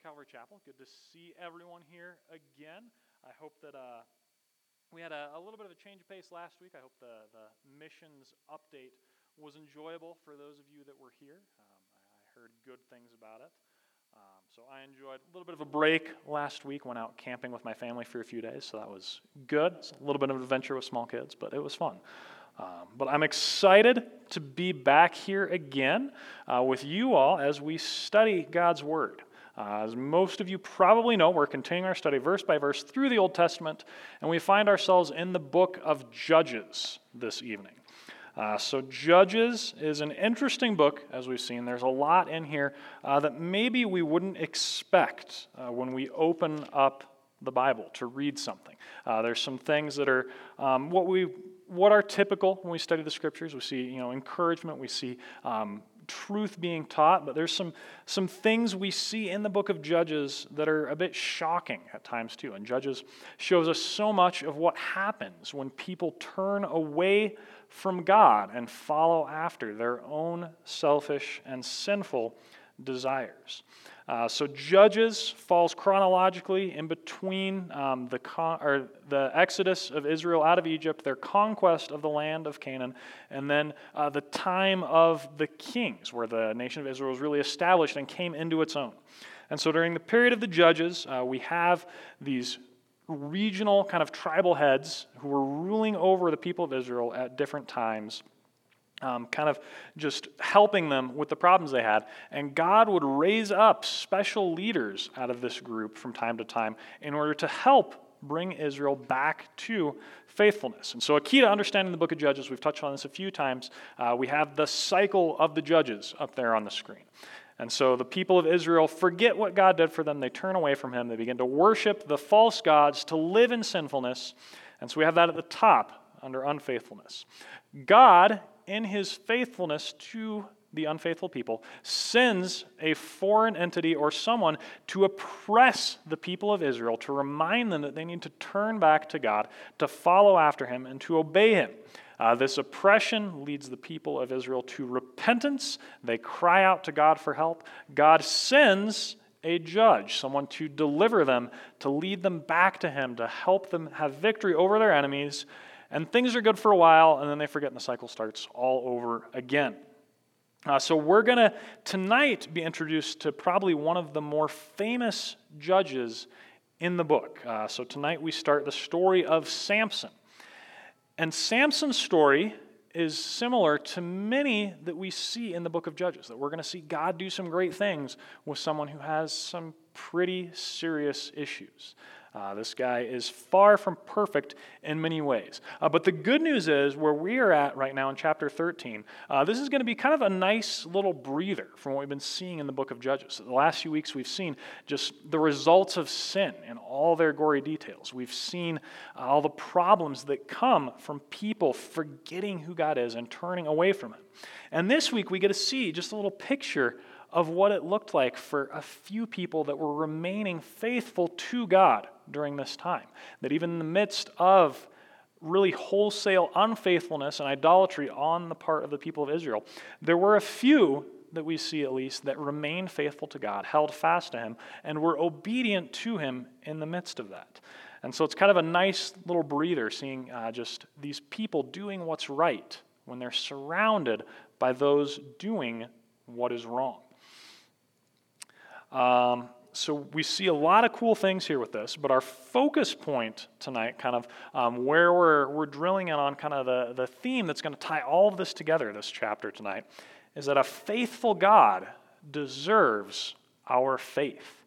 Calvary Chapel. Good to see everyone here again. I hope that uh, we had a, a, little bit of a change of pace last week. I hope the, the missions update was enjoyable for those of you that were here. Um, I, I, heard good things about it. Um, so I enjoyed a little bit of a break last week. Went out camping with my family for a few days, so that was good. It's a little bit of an adventure with small kids, but it was fun. Um, but I'm excited to be back here again uh, with you all as we study God's Word. Uh, as most of you probably know, we're continuing our study verse by verse through the Old Testament, and we find ourselves in the book of Judges this evening. Uh, so, Judges is an interesting book, as we've seen. There's a lot in here uh, that maybe we wouldn't expect uh, when we open up the Bible to read something. Uh, there's some things that are um, what we what are typical when we study the scriptures. We see, you know, encouragement. We see um, truth being taught, but there's some, some things we see in the book of Judges that are a bit shocking at times too. And Judges shows us so much of what happens when people turn away from God and follow after their own selfish and sinful desires. Uh, so Judges falls chronologically in between um, the, con- or the exodus of Israel out of Egypt, their conquest of the land of Canaan, and then uh, the time of the kings, where the nation of Israel was really established and came into its own. And so during the period of the Judges, uh, we have these regional kind of tribal heads who were ruling over the people of Israel at different times um, kind of just helping them with the problems they had. And God would raise up special leaders out of this group from time to time in order to help bring Israel back to faithfulness. And so, a key to understanding the book of Judges, we've touched on this a few times, uh, we have the cycle of the judges up there on the screen. And so the people of Israel forget what God did for them. They turn away from Him. They begin to worship the false gods, to live in sinfulness. And so we have that at the top under unfaithfulness. God in his faithfulness to the unfaithful people, sends a foreign entity or someone to oppress the people of Israel, to remind them that they need to turn back to God, to follow after him, and to obey him. Uh, this oppression leads the people of Israel to repentance. They cry out to God for help. God sends a judge, someone to deliver them, to lead them back to him, to help them have victory over their enemies and things are good for a while, and then they forget, and the cycle starts all over again. Uh, so, we're going to tonight be introduced to probably one of the more famous judges in the book. Uh, so, tonight we start the story of Samson. And Samson's story is similar to many that we see in the book of Judges, that we're going to see God do some great things with someone who has some pretty serious issues. Uh, this guy is far from perfect in many ways. Uh, but the good news is, where we are at right now in chapter 13, uh, this is going to be kind of a nice little breather from what we've been seeing in the book of Judges. So the last few weeks, we've seen just the results of sin in all their gory details. We've seen uh, all the problems that come from people forgetting who God is and turning away from Him. And this week, we get to see just a little picture of what it looked like for a few people that were remaining faithful to God during this time. That even in the midst of really wholesale unfaithfulness and idolatry on the part of the people of Israel, there were a few that we see at least that remained faithful to God, held fast to Him, and were obedient to Him in the midst of that. And so it's kind of a nice little breather seeing uh, just these people doing what's right when they're surrounded by those doing what is wrong. Um, so we see a lot of cool things here with this, but our focus point tonight, kind of um, where we're, we're drilling in on kind of the, the theme that's going to tie all of this together, this chapter tonight, is that a faithful God deserves our faith.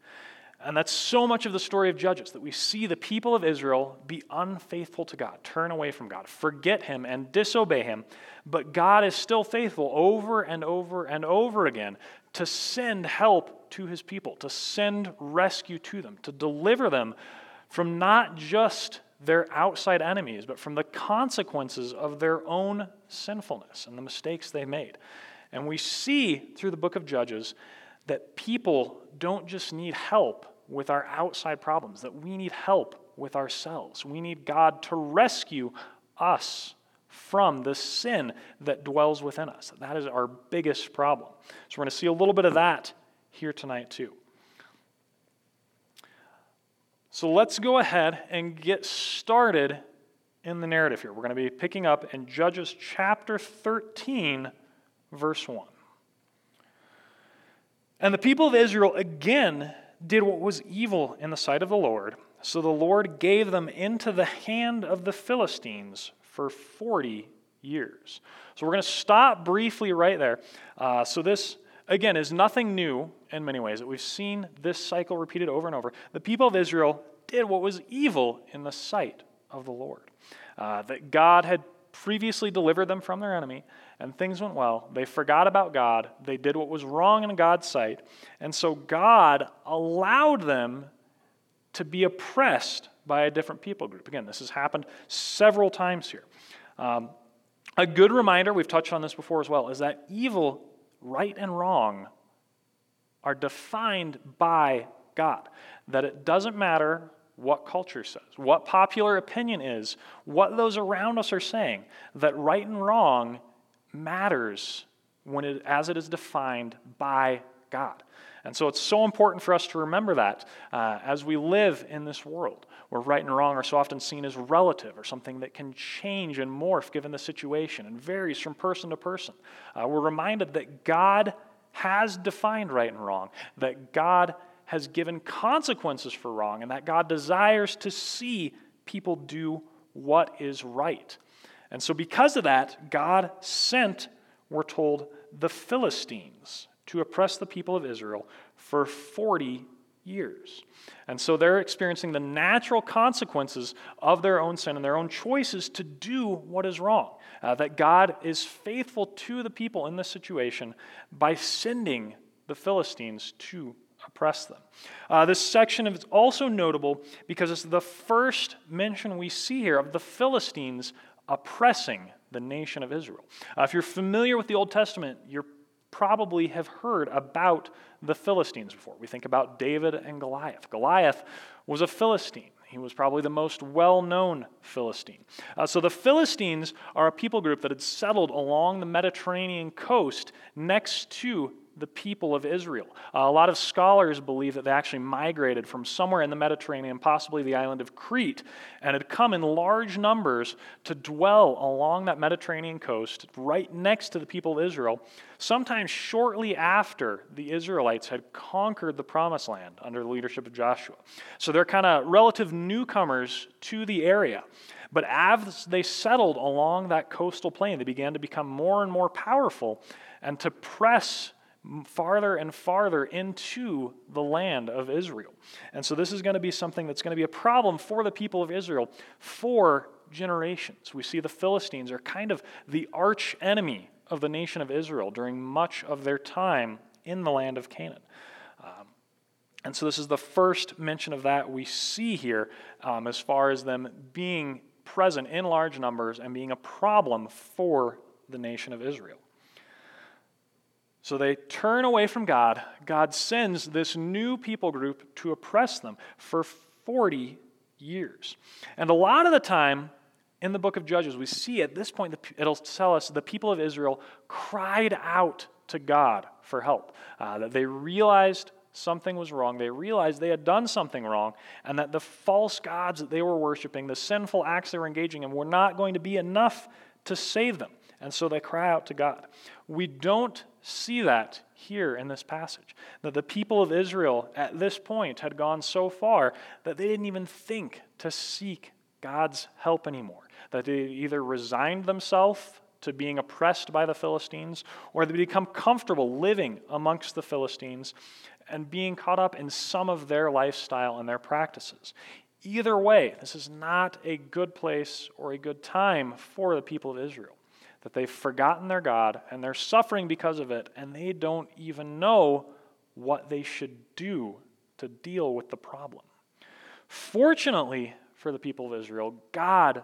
And that's so much of the story of Judges that we see the people of Israel be unfaithful to God, turn away from God, forget Him, and disobey Him. But God is still faithful over and over and over again to send help to His people, to send rescue to them, to deliver them from not just their outside enemies, but from the consequences of their own sinfulness and the mistakes they made. And we see through the book of Judges that people don't just need help with our outside problems, that we need help with ourselves. We need God to rescue us from the sin that dwells within us. That is our biggest problem. So we're going to see a little bit of that here tonight, too. So let's go ahead and get started in the narrative here. We're going to be picking up in Judges chapter 13, verse 1. And the people of Israel again did what was evil in the sight of the Lord. So the Lord gave them into the hand of the Philistines for 40 years. So we're going to stop briefly right there. Uh, so this, again, is nothing new in many ways. We've seen this cycle repeated over and over. The people of Israel did what was evil in the sight of the Lord. Uh, that God had previously delivered them from their enemy, and things went well. They forgot about God. They did what was wrong in God's sight. And so God allowed them to be oppressed by a different people group. Again, this has happened several times here. Um, a good reminder, we've touched on this before as well, is that evil, right and wrong, are defined by God. That it doesn't matter what culture says, what popular opinion is, what those around us are saying, that right and wrong matters when it, as it is defined by God. And so it's so important for us to remember that uh, as we live in this world where right and wrong are so often seen as relative or something that can change and morph given the situation and varies from person to person. Uh, we're reminded that God has defined right and wrong, that God has given consequences for wrong, and that God desires to see people do what is right. And so, because of that, God sent, we're told, the Philistines to oppress the people of Israel for 40 years. And so they're experiencing the natural consequences of their own sin and their own choices to do what is wrong. Uh, that God is faithful to the people in this situation by sending the Philistines to oppress them. Uh, this section is also notable because it's the first mention we see here of the Philistines oppressing the nation of Israel. Uh, if you're familiar with the Old Testament, you probably have heard about the Philistines before. We think about David and Goliath. Goliath was a Philistine. He was probably the most well known Philistine. Uh, so the Philistines are a people group that had settled along the Mediterranean coast next to the people of Israel. Uh, a lot of scholars believe that they actually migrated from somewhere in the Mediterranean, possibly the island of Crete, and had come in large numbers to dwell along that Mediterranean coast right next to the people of Israel, sometimes shortly after the Israelites had conquered the promised land under the leadership of Joshua. So they're kind of relative newcomers to the area. But as they settled along that coastal plain, they began to become more and more powerful and to press farther and farther into the land of Israel. And so this is going to be something that's going to be a problem for the people of Israel for generations. We see the Philistines are kind of the arch enemy of the nation of Israel during much of their time in the land of Canaan. Um, and so this is the first mention of that we see here um, as far as them being present in large numbers and being a problem for the nation of Israel. So they turn away from God. God sends this new people group to oppress them for 40 years. And a lot of the time in the book of Judges, we see at this point, it'll tell us the people of Israel cried out to God for help. Uh, that they realized something was wrong. They realized they had done something wrong, and that the false gods that they were worshiping, the sinful acts they were engaging in, were not going to be enough to save them. And so they cry out to God. We don't see that here in this passage. That the people of Israel at this point had gone so far that they didn't even think to seek God's help anymore. That they either resigned themselves to being oppressed by the Philistines or they become comfortable living amongst the Philistines and being caught up in some of their lifestyle and their practices. Either way, this is not a good place or a good time for the people of Israel that they've forgotten their God and they're suffering because of it, and they don't even know what they should do to deal with the problem. Fortunately for the people of Israel, God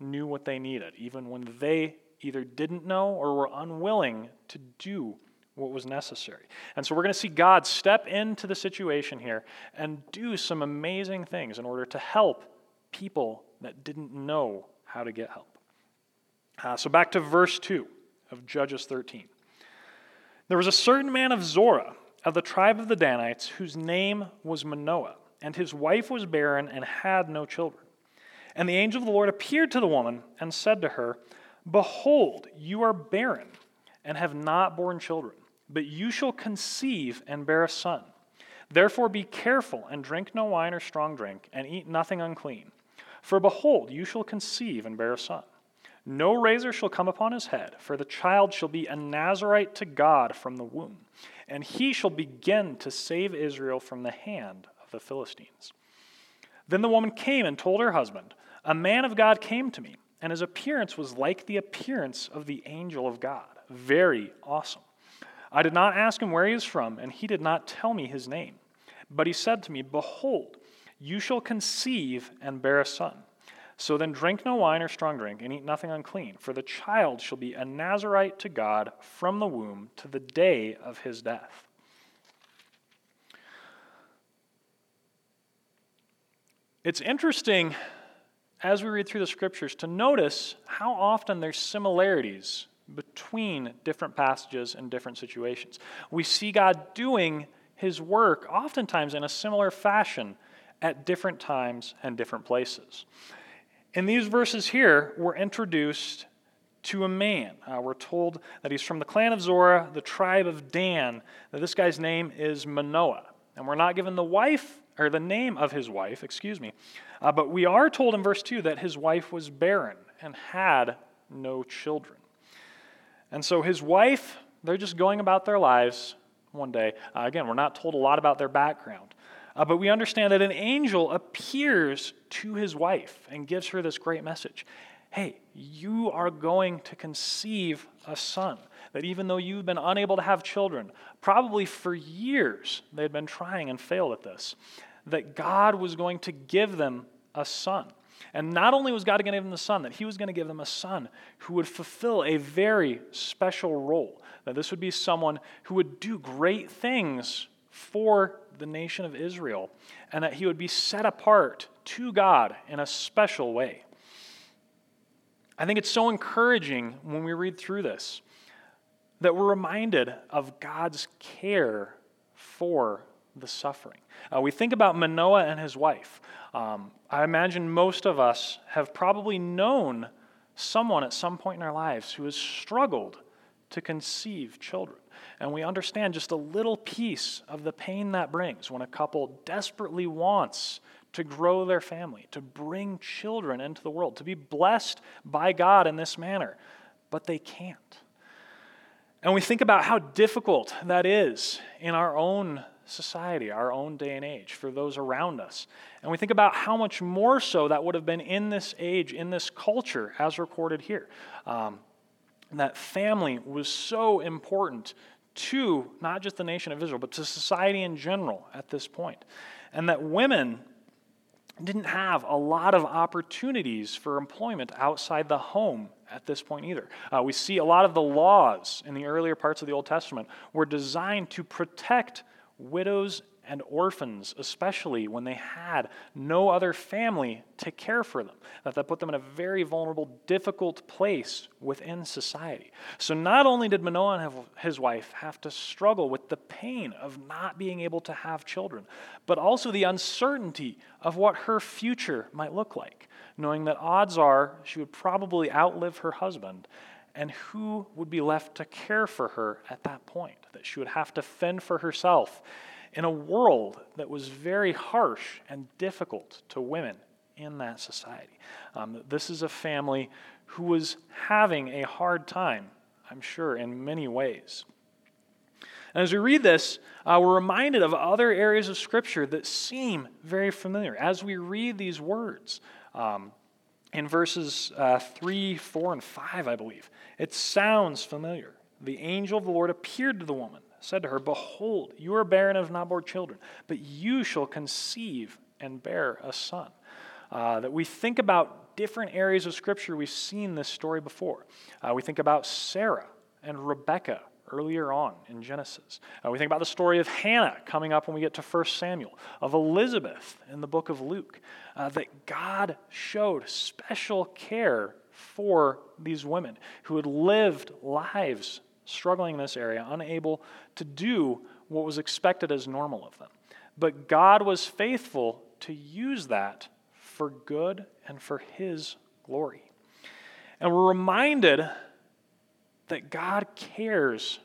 knew what they needed, even when they either didn't know or were unwilling to do what was necessary. And so we're going to see God step into the situation here and do some amazing things in order to help people that didn't know how to get help. Uh, so back to verse 2 of Judges 13. There was a certain man of Zorah, of the tribe of the Danites, whose name was Manoah. and his wife was barren and had no children. And the angel of the Lord appeared to the woman and said to her, Behold, you are barren and have not borne children, but you shall conceive and bear a son. Therefore be careful and drink no wine or strong drink, and eat nothing unclean. For behold, you shall conceive and bear a son. No razor shall come upon his head, for the child shall be a Nazarite to God from the womb, and he shall begin to save Israel from the hand of the Philistines. Then the woman came and told her husband, A man of God came to me, and his appearance was like the appearance of the angel of God. Very awesome. I did not ask him where he is from, and he did not tell me his name. But he said to me, Behold, you shall conceive and bear a son. So then drink no wine or strong drink, and eat nothing unclean, for the child shall be a Nazarite to God from the womb to the day of his death. It's interesting as we read through the scriptures to notice how often there's similarities between different passages and different situations. We see God doing his work oftentimes in a similar fashion at different times and different places. In these verses here, we're introduced to a man. Uh, we're told that he's from the clan of Zerah, the tribe of Dan. That this guy's name is Manoah. And we're not given the wife, or the name of his wife, excuse me. Uh, but we are told in verse 2 that his wife was barren and had no children. And so his wife, they're just going about their lives one day. Uh, again, we're not told a lot about their background. Uh, but we understand that an angel appears to his wife and gives her this great message Hey, you are going to conceive a son. That even though you've been unable to have children, probably for years they had been trying and failed at this, that God was going to give them a son. And not only was God going to give them the son, that He was going to give them a son who would fulfill a very special role. That this would be someone who would do great things for the nation of Israel, and that he would be set apart to God in a special way. I think it's so encouraging when we read through this that we're reminded of God's care for the suffering. Uh, we think about Manoah and his wife. Um, I imagine most of us have probably known someone at some point in our lives who has struggled to conceive children. And we understand just a little piece of the pain that brings when a couple desperately wants to grow their family, to bring children into the world, to be blessed by God in this manner, but they can't. And we think about how difficult that is in our own society, our own day and age, for those around us. And we think about how much more so that would have been in this age, in this culture, as recorded here. Um, that family was so important to not just the nation of Israel, but to society in general at this point. And that women didn't have a lot of opportunities for employment outside the home at this point either. Uh, we see a lot of the laws in the earlier parts of the Old Testament were designed to protect widows and orphans, especially when they had no other family to care for them, that that put them in a very vulnerable, difficult place within society. So not only did Manoah and his wife have to struggle with the pain of not being able to have children, but also the uncertainty of what her future might look like, knowing that odds are she would probably outlive her husband and who would be left to care for her at that point, that she would have to fend for herself in a world that was very harsh and difficult to women in that society. Um, this is a family who was having a hard time, I'm sure, in many ways. And as we read this, uh, we're reminded of other areas of Scripture that seem very familiar as we read these words. Um, in verses uh, 3, 4, and 5, I believe, it sounds familiar. The angel of the Lord appeared to the woman said to her, Behold, you are barren and have not borne children, but you shall conceive and bear a son. Uh, that we think about different areas of Scripture, we've seen this story before. Uh, we think about Sarah and Rebecca earlier on in Genesis. Uh, we think about the story of Hannah coming up when we get to 1 Samuel, of Elizabeth in the book of Luke, uh, that God showed special care for these women who had lived lives struggling in this area, unable to do what was expected as normal of them. but God was faithful to use that for good and for His glory. And we're reminded that God cares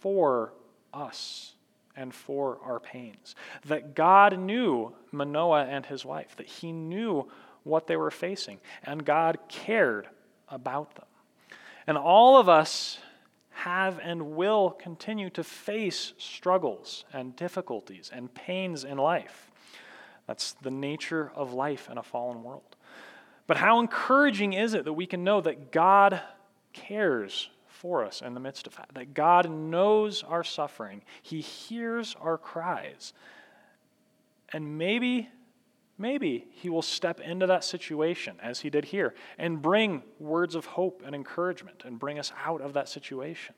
for us and for our pains. That God knew Manoah and his wife, that He knew what they were facing, and God cared about them. And all of us have and will continue to face struggles and difficulties and pains in life. That's the nature of life in a fallen world. But how encouraging is it that we can know that God cares for us in the midst of that? That God knows our suffering, He hears our cries. And maybe Maybe he will step into that situation as he did here and bring words of hope and encouragement and bring us out of that situation.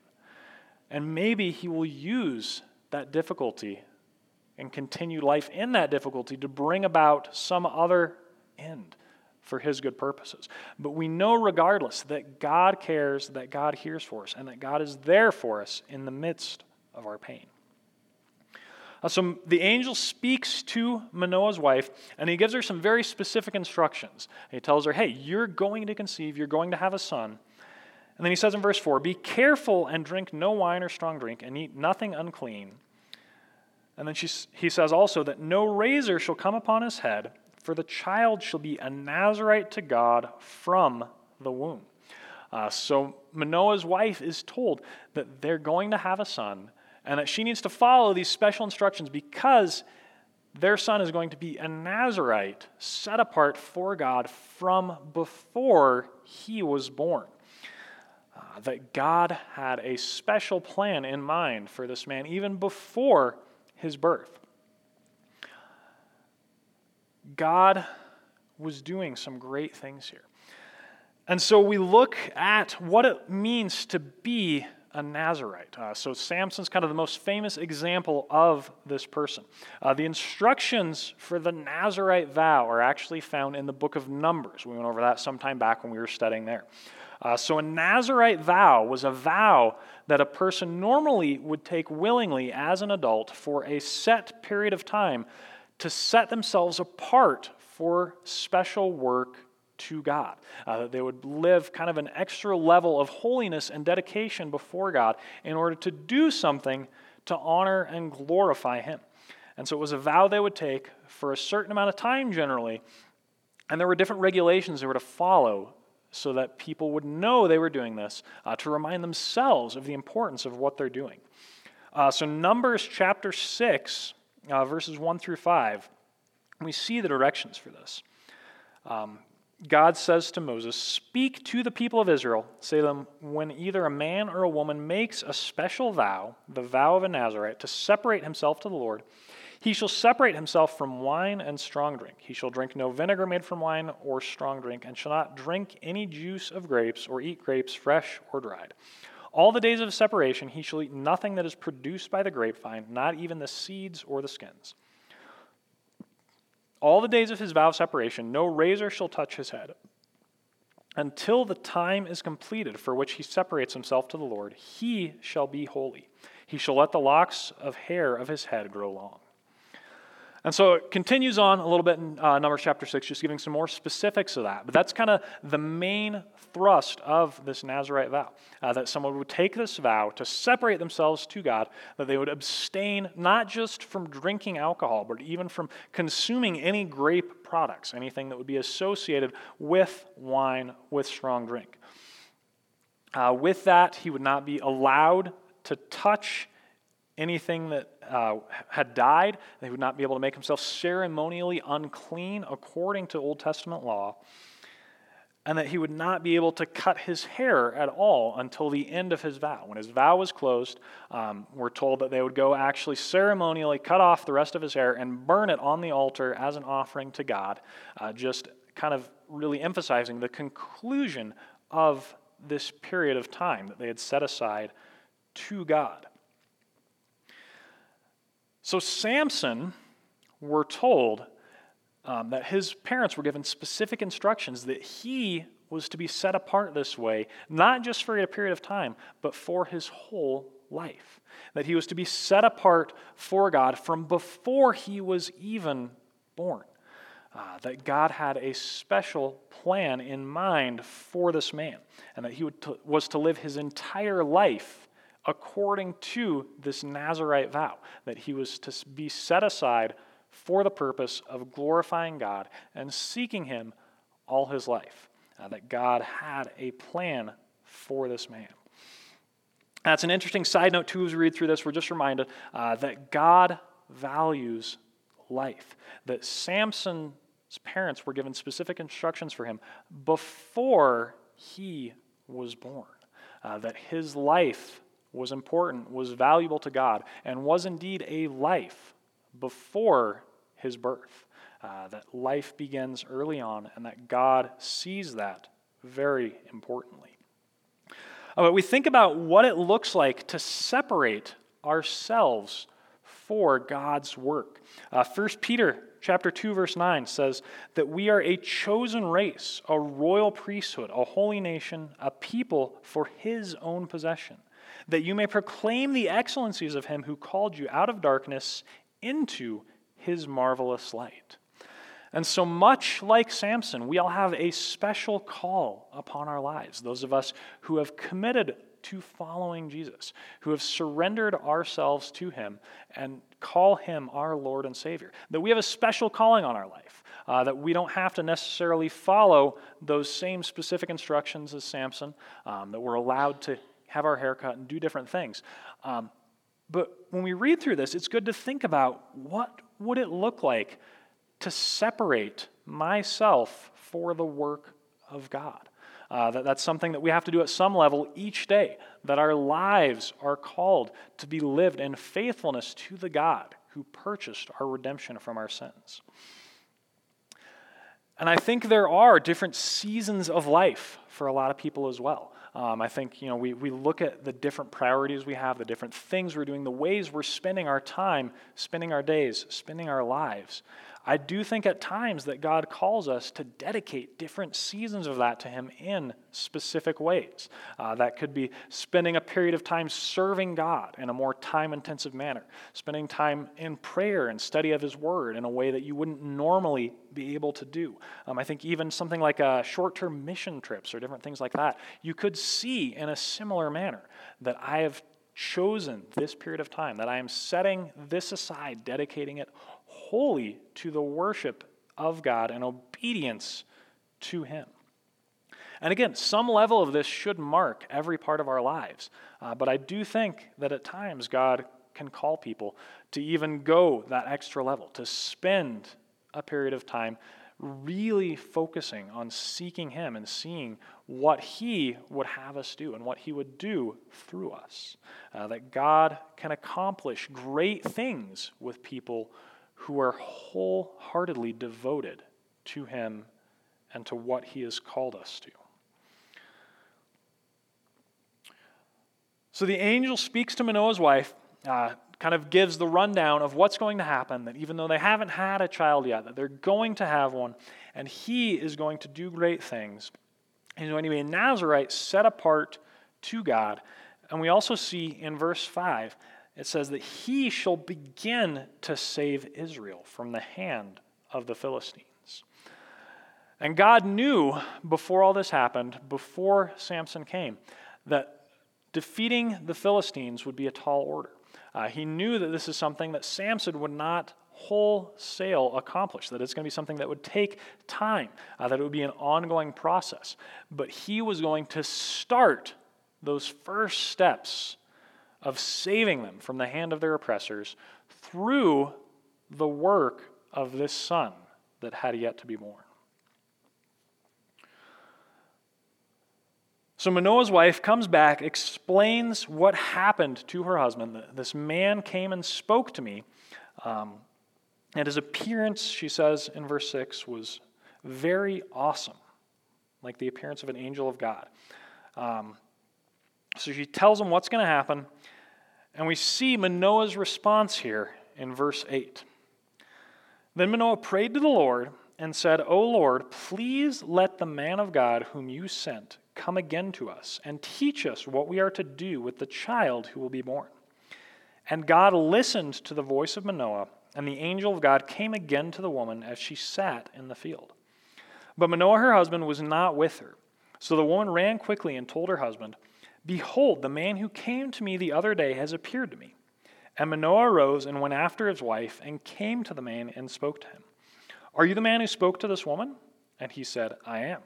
And maybe he will use that difficulty and continue life in that difficulty to bring about some other end for his good purposes. But we know, regardless, that God cares, that God hears for us, and that God is there for us in the midst of our pain. Uh, so the angel speaks to Manoah's wife, and he gives her some very specific instructions. He tells her, Hey, you're going to conceive, you're going to have a son. And then he says in verse 4 Be careful and drink no wine or strong drink, and eat nothing unclean. And then she, he says also that no razor shall come upon his head, for the child shall be a Nazarite to God from the womb. Uh, so Manoah's wife is told that they're going to have a son, and that she needs to follow these special instructions because their son is going to be a Nazarite set apart for God from before he was born. Uh, that God had a special plan in mind for this man even before his birth. God was doing some great things here. And so we look at what it means to be a Nazarite. Uh, so Samson's kind of the most famous example of this person. Uh, the instructions for the Nazarite vow are actually found in the book of Numbers. We went over that sometime back when we were studying there. Uh, so a Nazarite vow was a vow that a person normally would take willingly as an adult for a set period of time to set themselves apart for special work to God. Uh, that they would live kind of an extra level of holiness and dedication before God in order to do something to honor and glorify Him. And so it was a vow they would take for a certain amount of time generally. And there were different regulations they were to follow so that people would know they were doing this uh, to remind themselves of the importance of what they're doing. Uh, so, Numbers chapter 6, uh, verses 1 through 5, we see the directions for this. Um, God says to Moses, Speak to the people of Israel, say to them, when either a man or a woman makes a special vow, the vow of a Nazarite, to separate himself to the Lord, he shall separate himself from wine and strong drink. He shall drink no vinegar made from wine or strong drink, and shall not drink any juice of grapes or eat grapes fresh or dried. All the days of separation he shall eat nothing that is produced by the grapevine, not even the seeds or the skins. All the days of his vow of separation, no razor shall touch his head, until the time is completed for which he separates himself to the Lord. He shall be holy. He shall let the locks of hair of his head grow long. And so it continues on a little bit in uh, Numbers chapter 6, just giving some more specifics of that. But that's kind of the main thrust of this Nazarite vow uh, that someone would take this vow to separate themselves to God, that they would abstain not just from drinking alcohol, but even from consuming any grape products, anything that would be associated with wine, with strong drink. Uh, with that, he would not be allowed to touch anything that uh, had died. He would not be able to make himself ceremonially unclean according to Old Testament law. And that he would not be able to cut his hair at all until the end of his vow. When his vow was closed, um, we're told that they would go actually ceremonially cut off the rest of his hair and burn it on the altar as an offering to God, uh, just kind of really emphasizing the conclusion of this period of time that they had set aside to God. So Samson, we're told um, that his parents were given specific instructions that he was to be set apart this way, not just for a period of time, but for his whole life, that he was to be set apart for God from before he was even born. Uh, that God had a special plan in mind for this man, and that he to, was to live his entire life according to this Nazarite vow, that he was to be set aside for the purpose of glorifying God and seeking him all his life. Uh, that God had a plan for this man. That's an interesting side note, too, as we read through this. We're just reminded uh, that God values life, that Samson's parents were given specific instructions for him before he was born, uh, that his life was important, was valuable to God, and was indeed a life before his birth. Uh, that life begins early on, and that God sees that very importantly. Uh, but we think about what it looks like to separate ourselves for God's work. Uh, 1 Peter chapter 2 verse 9 says that we are a chosen race, a royal priesthood, a holy nation, a people for his own possession, that you may proclaim the excellencies of him who called you out of darkness into his marvelous light. And so, much like Samson, we all have a special call upon our lives. Those of us who have committed to following Jesus, who have surrendered ourselves to Him and call Him our Lord and Savior. That we have a special calling on our life, uh, that we don't have to necessarily follow those same specific instructions as Samson, um, that we're allowed to have our haircut and do different things. Um, but when we read through this, it's good to think about what would it look like to separate myself for the work of God. Uh, that, that's something that we have to do at some level each day, that our lives are called to be lived in faithfulness to the God who purchased our redemption from our sins. And I think there are different seasons of life for a lot of people as well. Um, I think you know we, we look at the different priorities we have, the different things we're doing, the ways we're spending our time, spending our days, spending our lives. I do think at times that God calls us to dedicate different seasons of that to Him in specific ways. Uh, that could be spending a period of time serving God in a more time intensive manner, spending time in prayer and study of His Word in a way that you wouldn't normally be able to do. Um, I think even something like uh, short term mission trips or different things like that, you could see in a similar manner that I have chosen this period of time, that I am setting this aside, dedicating it wholly to the worship of God and obedience to Him. And again, some level of this should mark every part of our lives. Uh, but I do think that at times God can call people to even go that extra level, to spend a period of time really focusing on seeking Him and seeing what He would have us do and what He would do through us. Uh, that God can accomplish great things with people who are wholeheartedly devoted to Him and to what He has called us to. So the angel speaks to Manoah's wife, uh, kind of gives the rundown of what's going to happen, that even though they haven't had a child yet, that they're going to have one, and he is going to do great things. He's going to be a Nazarite set apart to God. And we also see in verse 5 it says that he shall begin to save Israel from the hand of the Philistines. And God knew before all this happened, before Samson came, that defeating the Philistines would be a tall order. Uh, he knew that this is something that Samson would not wholesale accomplish, that it's going to be something that would take time, uh, that it would be an ongoing process. But he was going to start those first steps of saving them from the hand of their oppressors through the work of this son that had yet to be born. So Manoah's wife comes back, explains what happened to her husband. This man came and spoke to me. Um, and his appearance, she says in verse 6, was very awesome, like the appearance of an angel of God. Um, so she tells him what's going to happen. And we see Manoah's response here in verse 8. Then Manoah prayed to the Lord and said, O Lord, please let the man of God whom you sent come again to us and teach us what we are to do with the child who will be born. And God listened to the voice of Manoah, and the angel of God came again to the woman as she sat in the field. But Manoah, her husband, was not with her. So the woman ran quickly and told her husband, Behold, the man who came to me the other day has appeared to me. And Manoah arose and went after his wife and came to the man and spoke to him. Are you the man who spoke to this woman? And he said, I am.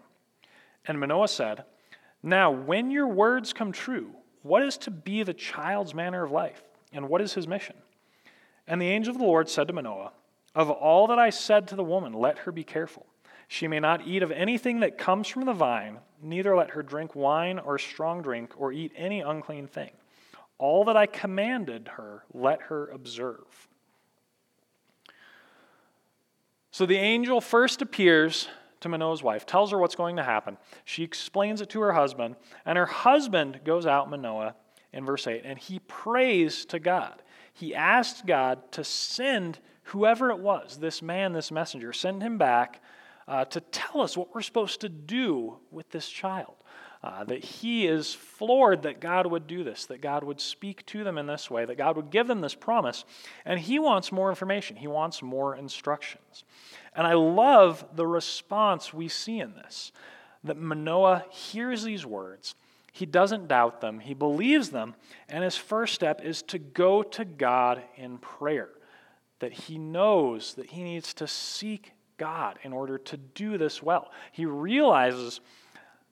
And Manoah said, Now, when your words come true, what is to be the child's manner of life, and what is his mission? And the angel of the Lord said to Manoah, Of all that I said to the woman, let her be careful. She may not eat of anything that comes from the vine, neither let her drink wine or strong drink, or eat any unclean thing. All that I commanded her, let her observe. So the angel first appears to Manoah's wife, tells her what's going to happen. She explains it to her husband, and her husband goes out, Manoah, in verse 8, and he prays to God. He asks God to send whoever it was, this man, this messenger, send him back uh, to tell us what we're supposed to do with this child. Uh, that he is floored that God would do this, that God would speak to them in this way, that God would give them this promise. And he wants more information, he wants more instructions. And I love the response we see in this that Manoah hears these words. He doesn't doubt them, he believes them, and his first step is to go to God in prayer. That he knows that he needs to seek God in order to do this well. He realizes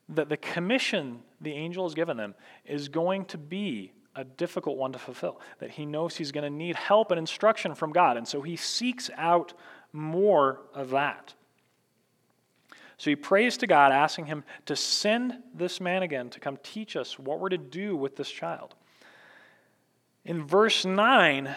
that the commission the angel has given them is going to be a difficult one to fulfill, that he knows he's going to need help and instruction from God. And so he seeks out more of that. So he prays to God, asking him to send this man again to come teach us what we're to do with this child. In verse 9,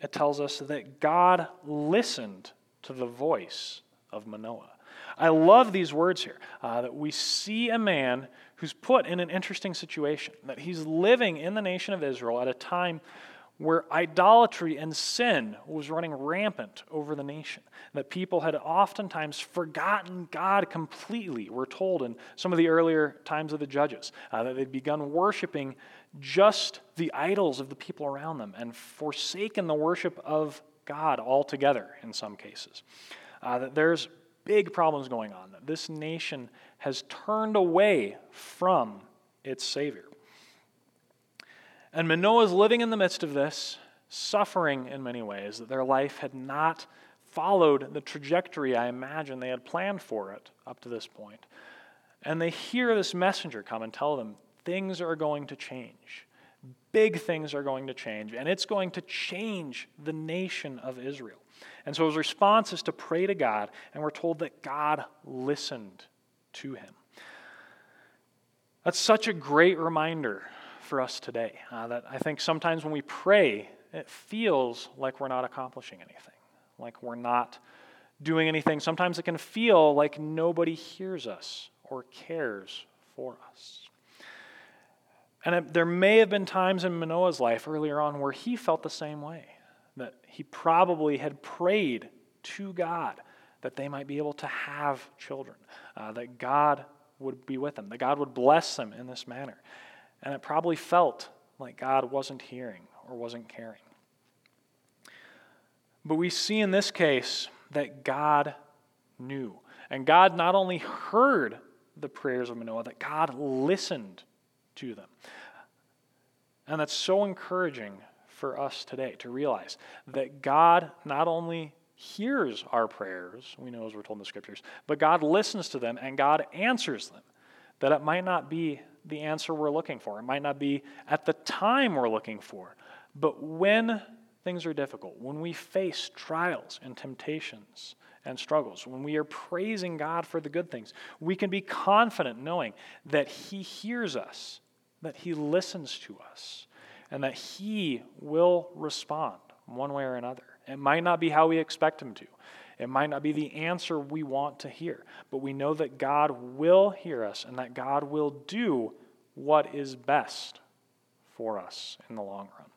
it tells us that God listened to the voice of Manoah. I love these words here uh, that we see a man who's put in an interesting situation, that he's living in the nation of Israel at a time where idolatry and sin was running rampant over the nation, that people had oftentimes forgotten God completely. We're told in some of the earlier times of the judges uh, that they'd begun worshiping just the idols of the people around them and forsaken the worship of God altogether in some cases. Uh, that there's big problems going on, that this nation has turned away from its Savior. And Manoah is living in the midst of this, suffering in many ways, that their life had not followed the trajectory I imagine they had planned for it up to this point. And they hear this messenger come and tell them things are going to change. Big things are going to change, and it's going to change the nation of Israel. And so his response is to pray to God, and we're told that God listened to him. That's such a great reminder for us today. Uh, that I think sometimes when we pray, it feels like we're not accomplishing anything, like we're not doing anything. Sometimes it can feel like nobody hears us or cares for us. And it, there may have been times in Manoah's life earlier on where he felt the same way, that he probably had prayed to God that they might be able to have children, uh, that God would be with them, that God would bless them in this manner. And it probably felt like God wasn't hearing or wasn't caring. But we see in this case that God knew. And God not only heard the prayers of Manoah, that God listened to them. And that's so encouraging for us today to realize that God not only hears our prayers, we know as we're told in the scriptures, but God listens to them and God answers them. That it might not be the answer we're looking for. It might not be at the time we're looking for. But when things are difficult, when we face trials and temptations and struggles, when we are praising God for the good things, we can be confident knowing that He hears us, that He listens to us, and that He will respond one way or another. It might not be how we expect Him to. It might not be the answer we want to hear, but we know that God will hear us and that God will do what is best for us in the long run.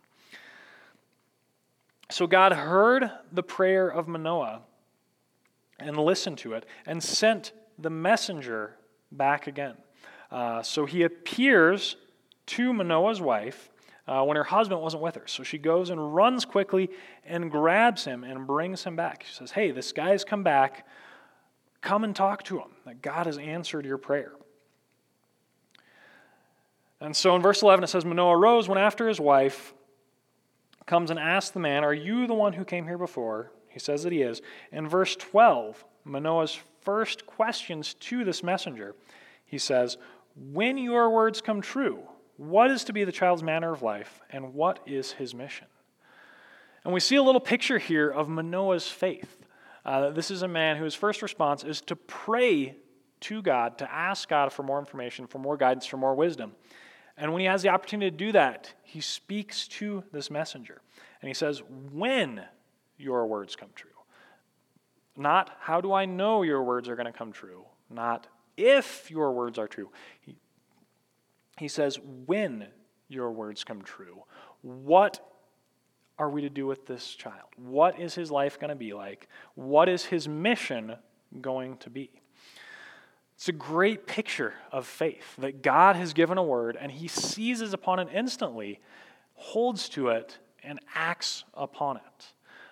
So God heard the prayer of Manoah and listened to it and sent the messenger back again. Uh, so he appears to Manoah's wife uh, when her husband wasn't with her. So she goes and runs quickly and grabs him and brings him back. She says, Hey, this guy's come back. Come and talk to him, that God has answered your prayer. And so in verse 11 it says, Manoah rose, went after his wife, comes and asks the man, Are you the one who came here before? He says that he is. In verse 12, Manoah's first questions to this messenger, he says, When your words come true, what is to be the child's manner of life, and what is his mission? And we see a little picture here of Manoah's faith. Uh, this is a man whose first response is to pray to God, to ask God for more information, for more guidance, for more wisdom. And when he has the opportunity to do that, he speaks to this messenger. And he says, When your words come true. Not how do I know your words are going to come true. Not if your words are true. He, says, when your words come true. What are we to do with this child? What is his life going to be like? What is his mission going to be? It's a great picture of faith that God has given a word and he seizes upon it instantly, holds to it, and acts upon it.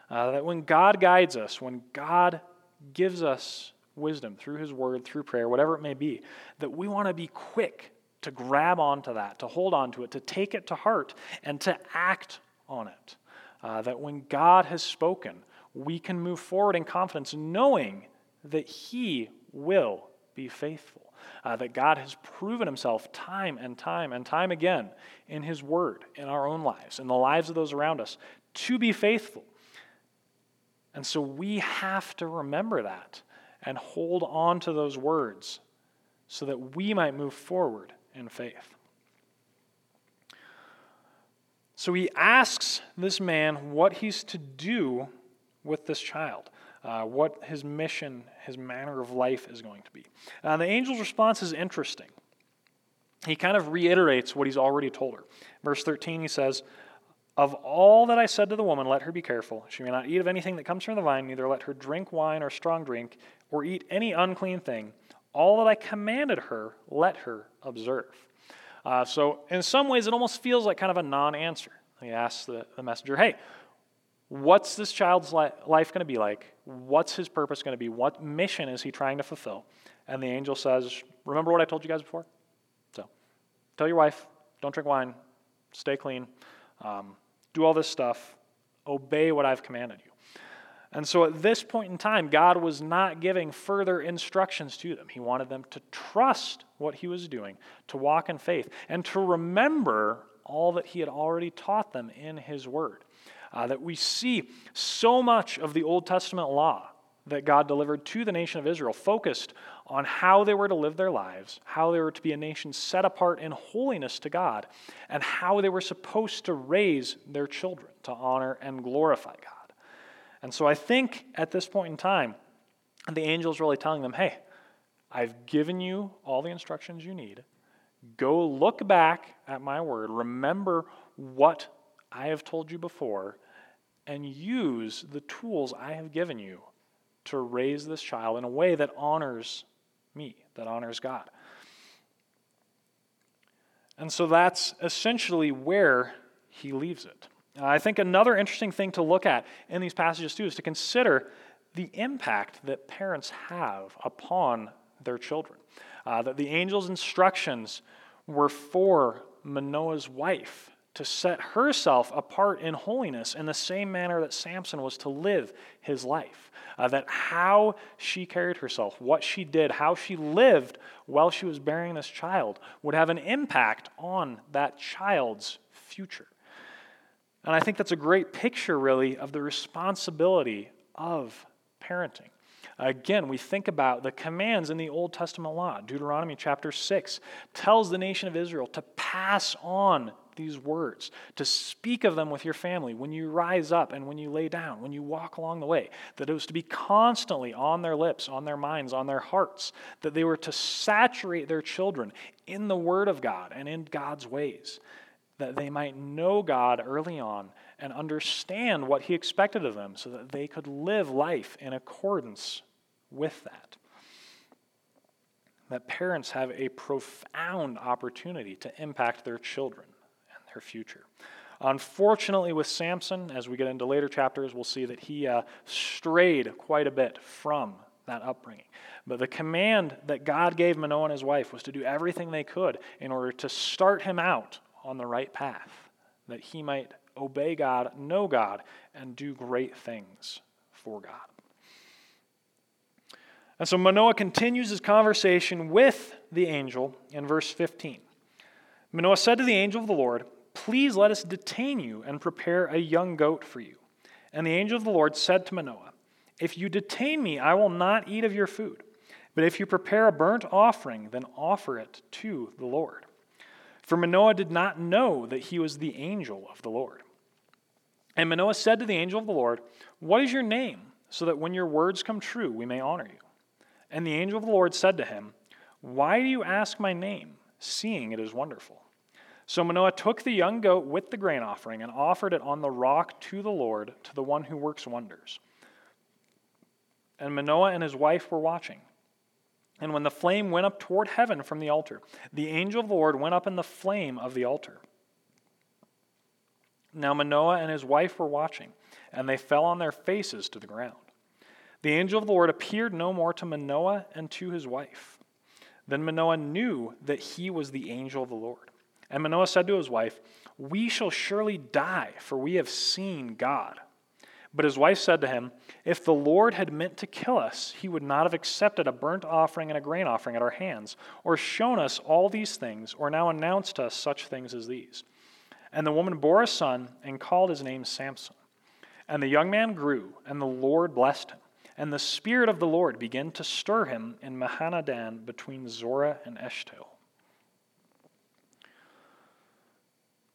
Uh, that when God guides us, when God gives us wisdom through his word, through prayer, whatever it may be, that we want to be quick to grab onto that, to hold onto it, to take it to heart, and to act on it. Uh, that when God has spoken, we can move forward in confidence, knowing that He will be faithful. Uh, that God has proven Himself time and time and time again in His Word, in our own lives, in the lives of those around us, to be faithful. And so we have to remember that and hold on to those words so that we might move forward in faith. So he asks this man what he's to do with this child, uh, what his mission, his manner of life is going to be. Now, the angel's response is interesting. He kind of reiterates what he's already told her. Verse 13, he says, Of all that I said to the woman, let her be careful. She may not eat of anything that comes from the vine, neither let her drink wine or strong drink, or eat any unclean thing. All that I commanded her, let her observe. Uh, so, in some ways, it almost feels like kind of a non answer. He asks the, the messenger, Hey, what's this child's li- life going to be like? What's his purpose going to be? What mission is he trying to fulfill? And the angel says, Remember what I told you guys before? So, tell your wife, don't drink wine, stay clean, um, do all this stuff, obey what I've commanded you. And so at this point in time, God was not giving further instructions to them. He wanted them to trust what He was doing, to walk in faith, and to remember all that He had already taught them in His Word. Uh, that we see so much of the Old Testament law that God delivered to the nation of Israel focused on how they were to live their lives, how they were to be a nation set apart in holiness to God, and how they were supposed to raise their children to honor and glorify God. And so I think at this point in time, the angel is really telling them, hey, I've given you all the instructions you need. Go look back at my word. Remember what I have told you before and use the tools I have given you to raise this child in a way that honors me, that honors God. And so that's essentially where he leaves it. I think another interesting thing to look at in these passages, too, is to consider the impact that parents have upon their children. Uh, that the angel's instructions were for Manoah's wife to set herself apart in holiness in the same manner that Samson was to live his life. Uh, that how she carried herself, what she did, how she lived while she was bearing this child would have an impact on that child's future. And I think that's a great picture, really, of the responsibility of parenting. Again, we think about the commands in the Old Testament law. Deuteronomy chapter 6 tells the nation of Israel to pass on these words, to speak of them with your family when you rise up and when you lay down, when you walk along the way, that it was to be constantly on their lips, on their minds, on their hearts, that they were to saturate their children in the Word of God and in God's ways that they might know God early on and understand what He expected of them so that they could live life in accordance with that. that parents have a profound opportunity to impact their children and their future. Unfortunately, with Samson, as we get into later chapters, we'll see that he uh, strayed quite a bit from that upbringing. But the command that God gave Manoah and his wife was to do everything they could in order to start him out on the right path, that he might obey God, know God, and do great things for God. And so Manoah continues his conversation with the angel in verse 15. Manoah said to the angel of the Lord, Please let us detain you and prepare a young goat for you. And the angel of the Lord said to Manoah, If you detain me, I will not eat of your food. But if you prepare a burnt offering, then offer it to the Lord. For Manoah did not know that he was the angel of the Lord. And Manoah said to the angel of the Lord, What is your name, so that when your words come true, we may honor you? And the angel of the Lord said to him, Why do you ask my name, seeing it is wonderful? So Manoah took the young goat with the grain offering and offered it on the rock to the Lord, to the one who works wonders. And Manoah and his wife were watching. And when the flame went up toward heaven from the altar, the angel of the Lord went up in the flame of the altar. Now Manoah and his wife were watching, and they fell on their faces to the ground. The angel of the Lord appeared no more to Manoah and to his wife. Then Manoah knew that he was the angel of the Lord. And Manoah said to his wife, We shall surely die, for we have seen God. But his wife said to him, If the Lord had meant to kill us, he would not have accepted a burnt offering and a grain offering at our hands, or shown us all these things, or now announced to us such things as these. And the woman bore a son and called his name Samson. And the young man grew, and the Lord blessed him. And the Spirit of the Lord began to stir him in Mahaneh-dan between Zorah and Eshtaol.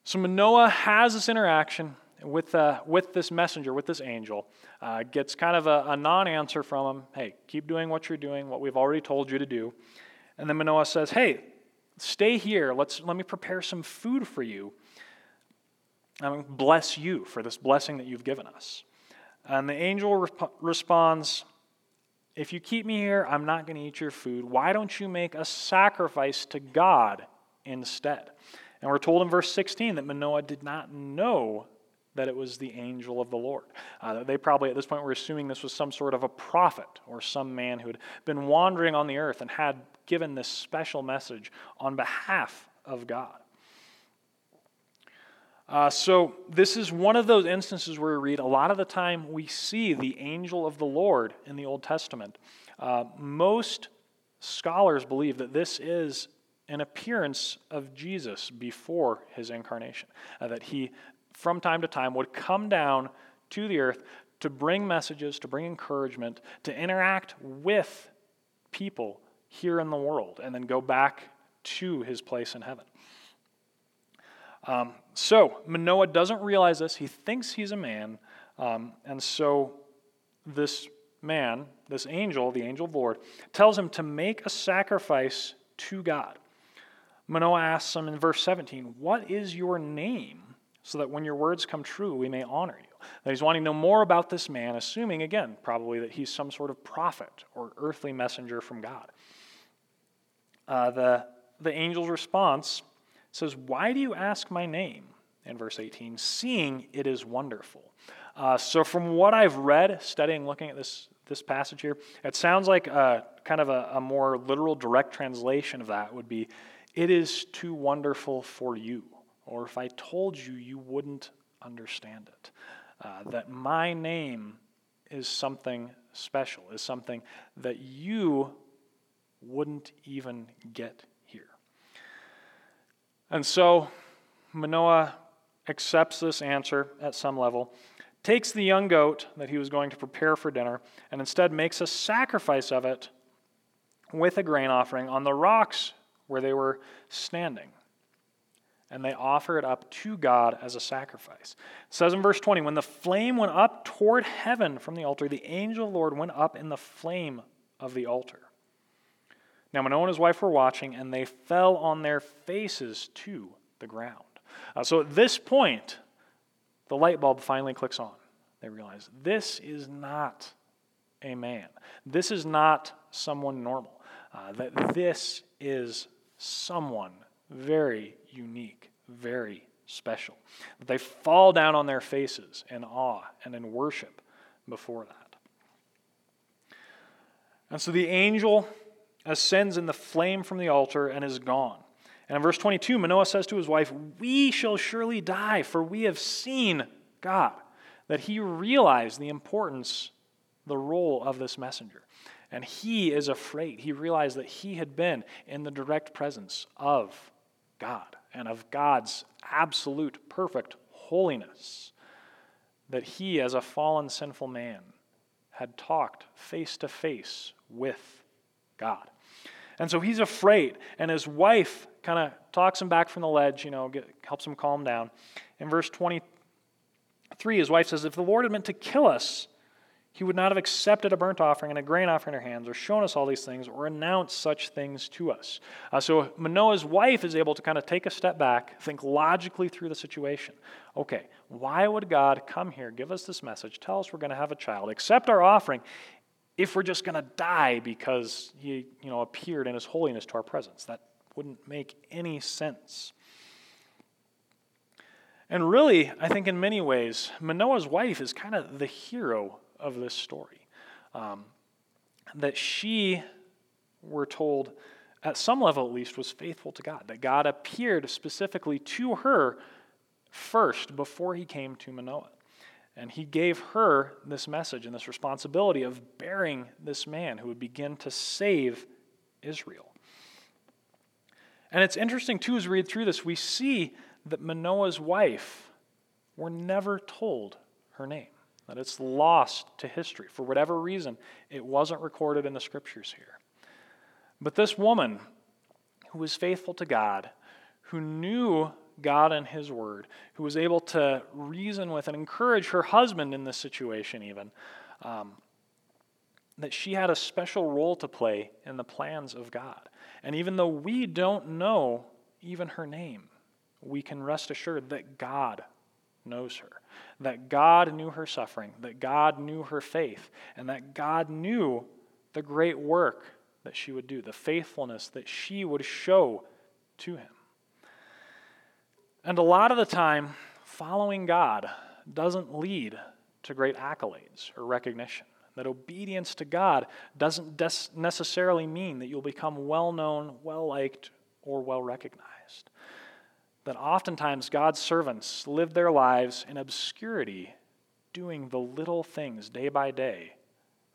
So Manoah has this interaction with, uh, with this messenger, with this angel, uh, gets kind of a, a non answer from him. Hey, keep doing what you're doing, what we've already told you to do. And then Manoah says, Hey, stay here. Let's, let me prepare some food for you. I'm bless you for this blessing that you've given us. And the angel rep- responds, If you keep me here, I'm not going to eat your food. Why don't you make a sacrifice to God instead? And we're told in verse 16 that Manoah did not know that it was the angel of the Lord. Uh, they probably, at this point, were assuming this was some sort of a prophet or some man who had been wandering on the earth and had given this special message on behalf of God. Uh, so, this is one of those instances where we read a lot of the time we see the angel of the Lord in the Old Testament. Uh, most scholars believe that this is an appearance of Jesus before his incarnation, uh, that he from time to time would come down to the earth to bring messages, to bring encouragement, to interact with people here in the world, and then go back to his place in heaven. Um, so, Manoah doesn't realize this. He thinks he's a man. Um, and so, this man, this angel, the angel of the Lord, tells him to make a sacrifice to God. Manoah asks him in verse 17, What is your name? So that when your words come true, we may honor you. That he's wanting to know more about this man, assuming, again, probably that he's some sort of prophet or earthly messenger from God. Uh, the, the angel's response says, Why do you ask my name? In verse 18, seeing it is wonderful. Uh, so, from what I've read, studying, looking at this, this passage here, it sounds like a, kind of a, a more literal, direct translation of that would be, It is too wonderful for you or if I told you, you wouldn't understand it. Uh, that my name is something special, is something that you wouldn't even get here. And so Manoah accepts this answer at some level, takes the young goat that he was going to prepare for dinner, and instead makes a sacrifice of it with a grain offering on the rocks where they were standing and they offer it up to God as a sacrifice. It says in verse 20, when the flame went up toward heaven from the altar, the angel of the Lord went up in the flame of the altar. Now Manoah and his wife were watching, and they fell on their faces to the ground. Uh, so at this point, the light bulb finally clicks on. They realize this is not a man. This is not someone normal. uh, that this is someone very unique, very special. They fall down on their faces in awe and in worship before that. And so the angel ascends in the flame from the altar and is gone. And in verse 22, Manoah says to his wife, We shall surely die, for we have seen God. That he realized the importance, the role of this messenger. And he is afraid. He realized that he had been in the direct presence of God and of God's absolute, perfect holiness. That he, as a fallen, sinful man, had talked face to face with God. And so he's afraid, and his wife kind of talks him back from the ledge, you know, get, helps him calm down. In verse 23, his wife says, If the Lord had meant to kill us, he would not have accepted a burnt offering and a grain offering in our hands, or shown us all these things, or announced such things to us. Uh, so Manoah's wife is able to kind of take a step back, think logically through the situation. Okay, why would God come here, give us this message, tell us we're going to have a child, accept our offering, if we're just going to die because he you know, appeared in his holiness to our presence? That wouldn't make any sense. And really, I think in many ways, Manoah's wife is kind of the hero of this story. Um, that she, we're told, at some level at least, was faithful to God. That God appeared specifically to her first before he came to Manoah. And he gave her this message and this responsibility of bearing this man who would begin to save Israel. And it's interesting, too, as we read through this, we see that Manoah's wife, we're never told her name that it's lost to history. For whatever reason, it wasn't recorded in the scriptures here. But this woman who was faithful to God, who knew God and His Word, who was able to reason with and encourage her husband in this situation, even, um, that she had a special role to play in the plans of God. And even though we don't know even her name, we can rest assured that God knows her that God knew her suffering, that God knew her faith, and that God knew the great work that she would do, the faithfulness that she would show to him. And a lot of the time, following God doesn't lead to great accolades or recognition. That obedience to God doesn't des- necessarily mean that you'll become well known, well liked, or well recognized that oftentimes God's servants live their lives in obscurity, doing the little things day by day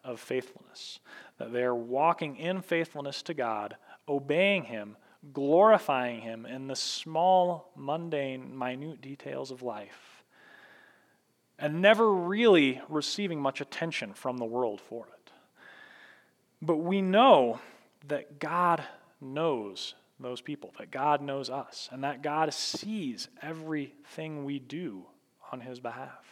of faithfulness. That they're walking in faithfulness to God, obeying Him, glorifying Him in the small, mundane, minute details of life, and never really receiving much attention from the world for it. But we know that God knows those people, that God knows us, and that God sees everything we do on His behalf.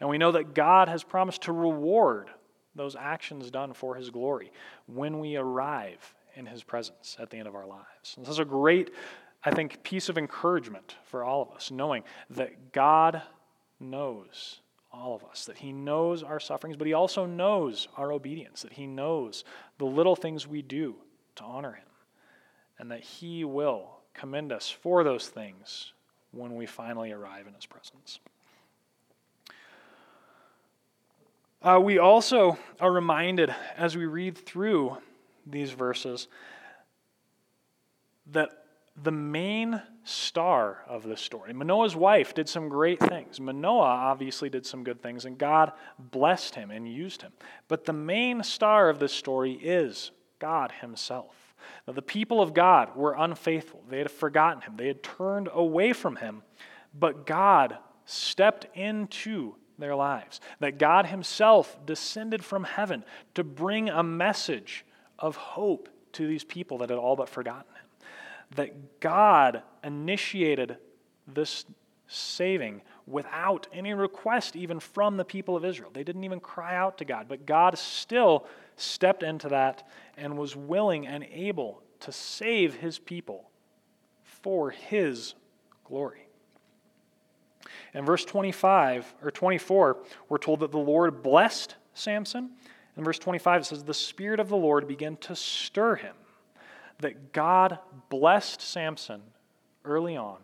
And we know that God has promised to reward those actions done for His glory when we arrive in His presence at the end of our lives. And this is a great, I think, piece of encouragement for all of us, knowing that God knows all of us, that He knows our sufferings, but He also knows our obedience, that He knows the little things we do to honor Him and that He will commend us for those things when we finally arrive in His presence. Uh, we also are reminded as we read through these verses that the main star of this story, Manoah's wife, did some great things. Manoah obviously did some good things, and God blessed him and used him. But the main star of this story is God Himself. Now, the people of God were unfaithful. They had forgotten him, they had turned away from him. But God stepped into their lives. That God Himself descended from heaven to bring a message of hope to these people that had all but forgotten Him. That God initiated this saving without any request, even from the people of Israel. They didn't even cry out to God, but God still stepped into that and was willing and able to save his people for his glory. In verse 25 or 24, we're told that the Lord blessed Samson. In verse 25, it says, The Spirit of the Lord began to stir him. that God blessed Samson early on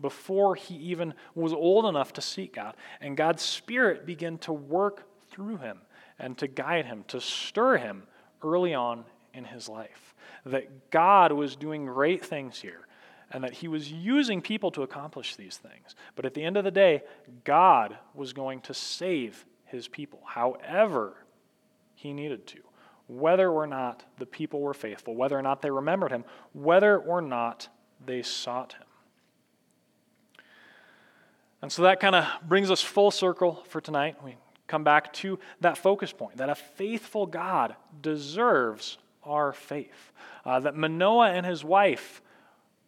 before he even was old enough to seek God. And God's Spirit began to work through him and to guide him, to stir him early on in his life. That God was doing great things here and that he was using people to accomplish these things. But at the end of the day, God was going to save his people, however, he needed to, whether or not the people were faithful, whether or not they remembered him, whether or not they sought him. And so that kind of brings us full circle for tonight. We come back to that focus point that a faithful God deserves our faith. Uh, that Manoah and his wife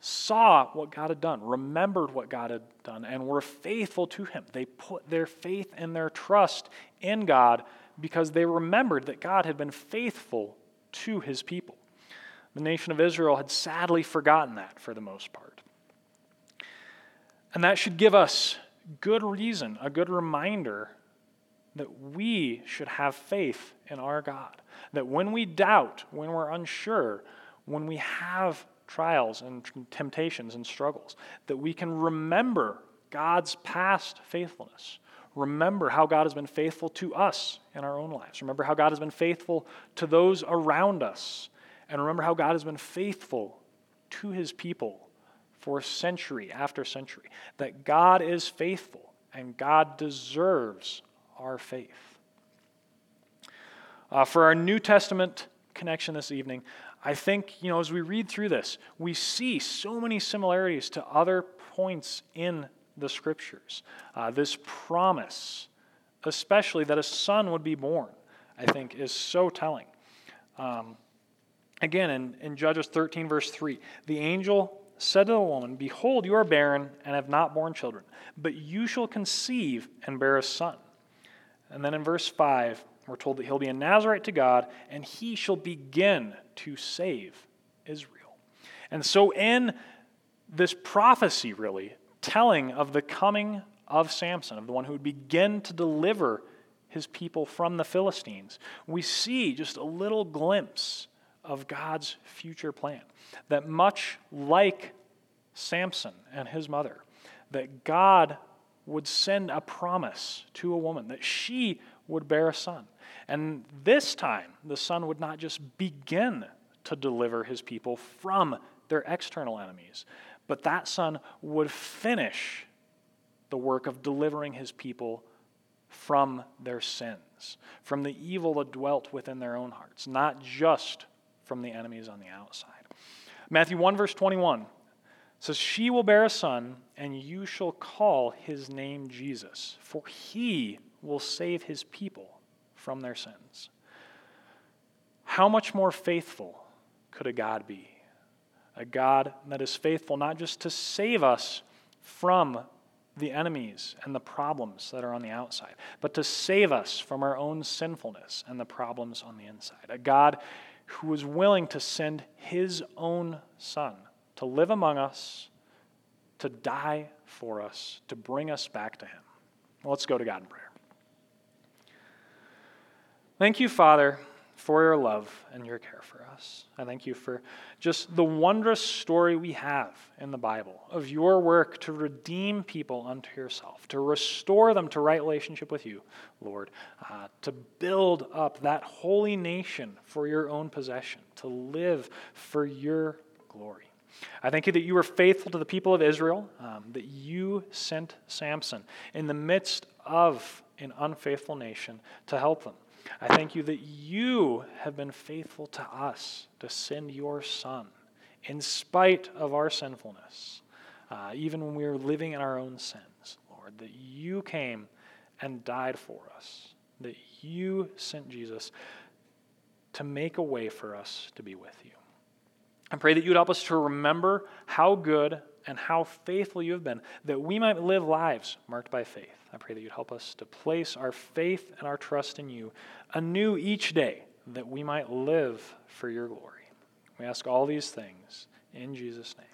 saw what God had done, remembered what God had done, and were faithful to him. They put their faith and their trust in God because they remembered that God had been faithful to his people. The nation of Israel had sadly forgotten that for the most part. And that should give us good reason, a good reminder that we should have faith in our God. That when we doubt, when we're unsure, when we have trials and temptations and struggles, that we can remember God's past faithfulness. Remember how God has been faithful to us in our own lives. Remember how God has been faithful to those around us. And remember how God has been faithful to his people for century after century. That God is faithful and God deserves our faith. Uh, for our New Testament connection this evening, I think, you know, as we read through this, we see so many similarities to other points in the scriptures. Uh, this promise, especially that a son would be born, I think is so telling. Um, again, in, in Judges 13, verse 3, the angel said to the woman, Behold, you are barren and have not borne children, but you shall conceive and bear a son. And then in verse 5, we're told that he'll be a Nazarite to God, and he shall begin to save Israel. And so, in this prophecy, really, telling of the coming of Samson, of the one who would begin to deliver his people from the Philistines, we see just a little glimpse of God's future plan. That much like Samson and his mother, that God would send a promise to a woman that she would bear a son. And this time, the son would not just begin to deliver his people from their external enemies, but that son would finish the work of delivering his people from their sins, from the evil that dwelt within their own hearts, not just from the enemies on the outside. Matthew 1, verse 21 says, She will bear a son, and you shall call his name Jesus, for he will save his people from their sins. How much more faithful could a God be? A God that is faithful not just to save us from the enemies and the problems that are on the outside, but to save us from our own sinfulness and the problems on the inside. A God who was willing to send his own Son to live among us, to die for us, to bring us back to Him. Let's go to God in prayer. Thank you, Father, for your love and your care for us. I thank you for just the wondrous story we have in the Bible of your work to redeem people unto yourself, to restore them to right relationship with you, Lord, uh, to build up that holy nation for your own possession, to live for your glory. I thank you that you were faithful to the people of Israel, um, that you sent Samson in the midst of an unfaithful nation to help them. I thank you that you have been faithful to us to send your Son in spite of our sinfulness, uh, even when we were living in our own sins, Lord, that you came and died for us, that you sent Jesus to make a way for us to be with you. I pray that you would help us to remember how good and how faithful you have been, that we might live lives marked by faith. I pray that you'd help us to place our faith and our trust in you anew each day, that we might live for your glory. We ask all these things in Jesus' name.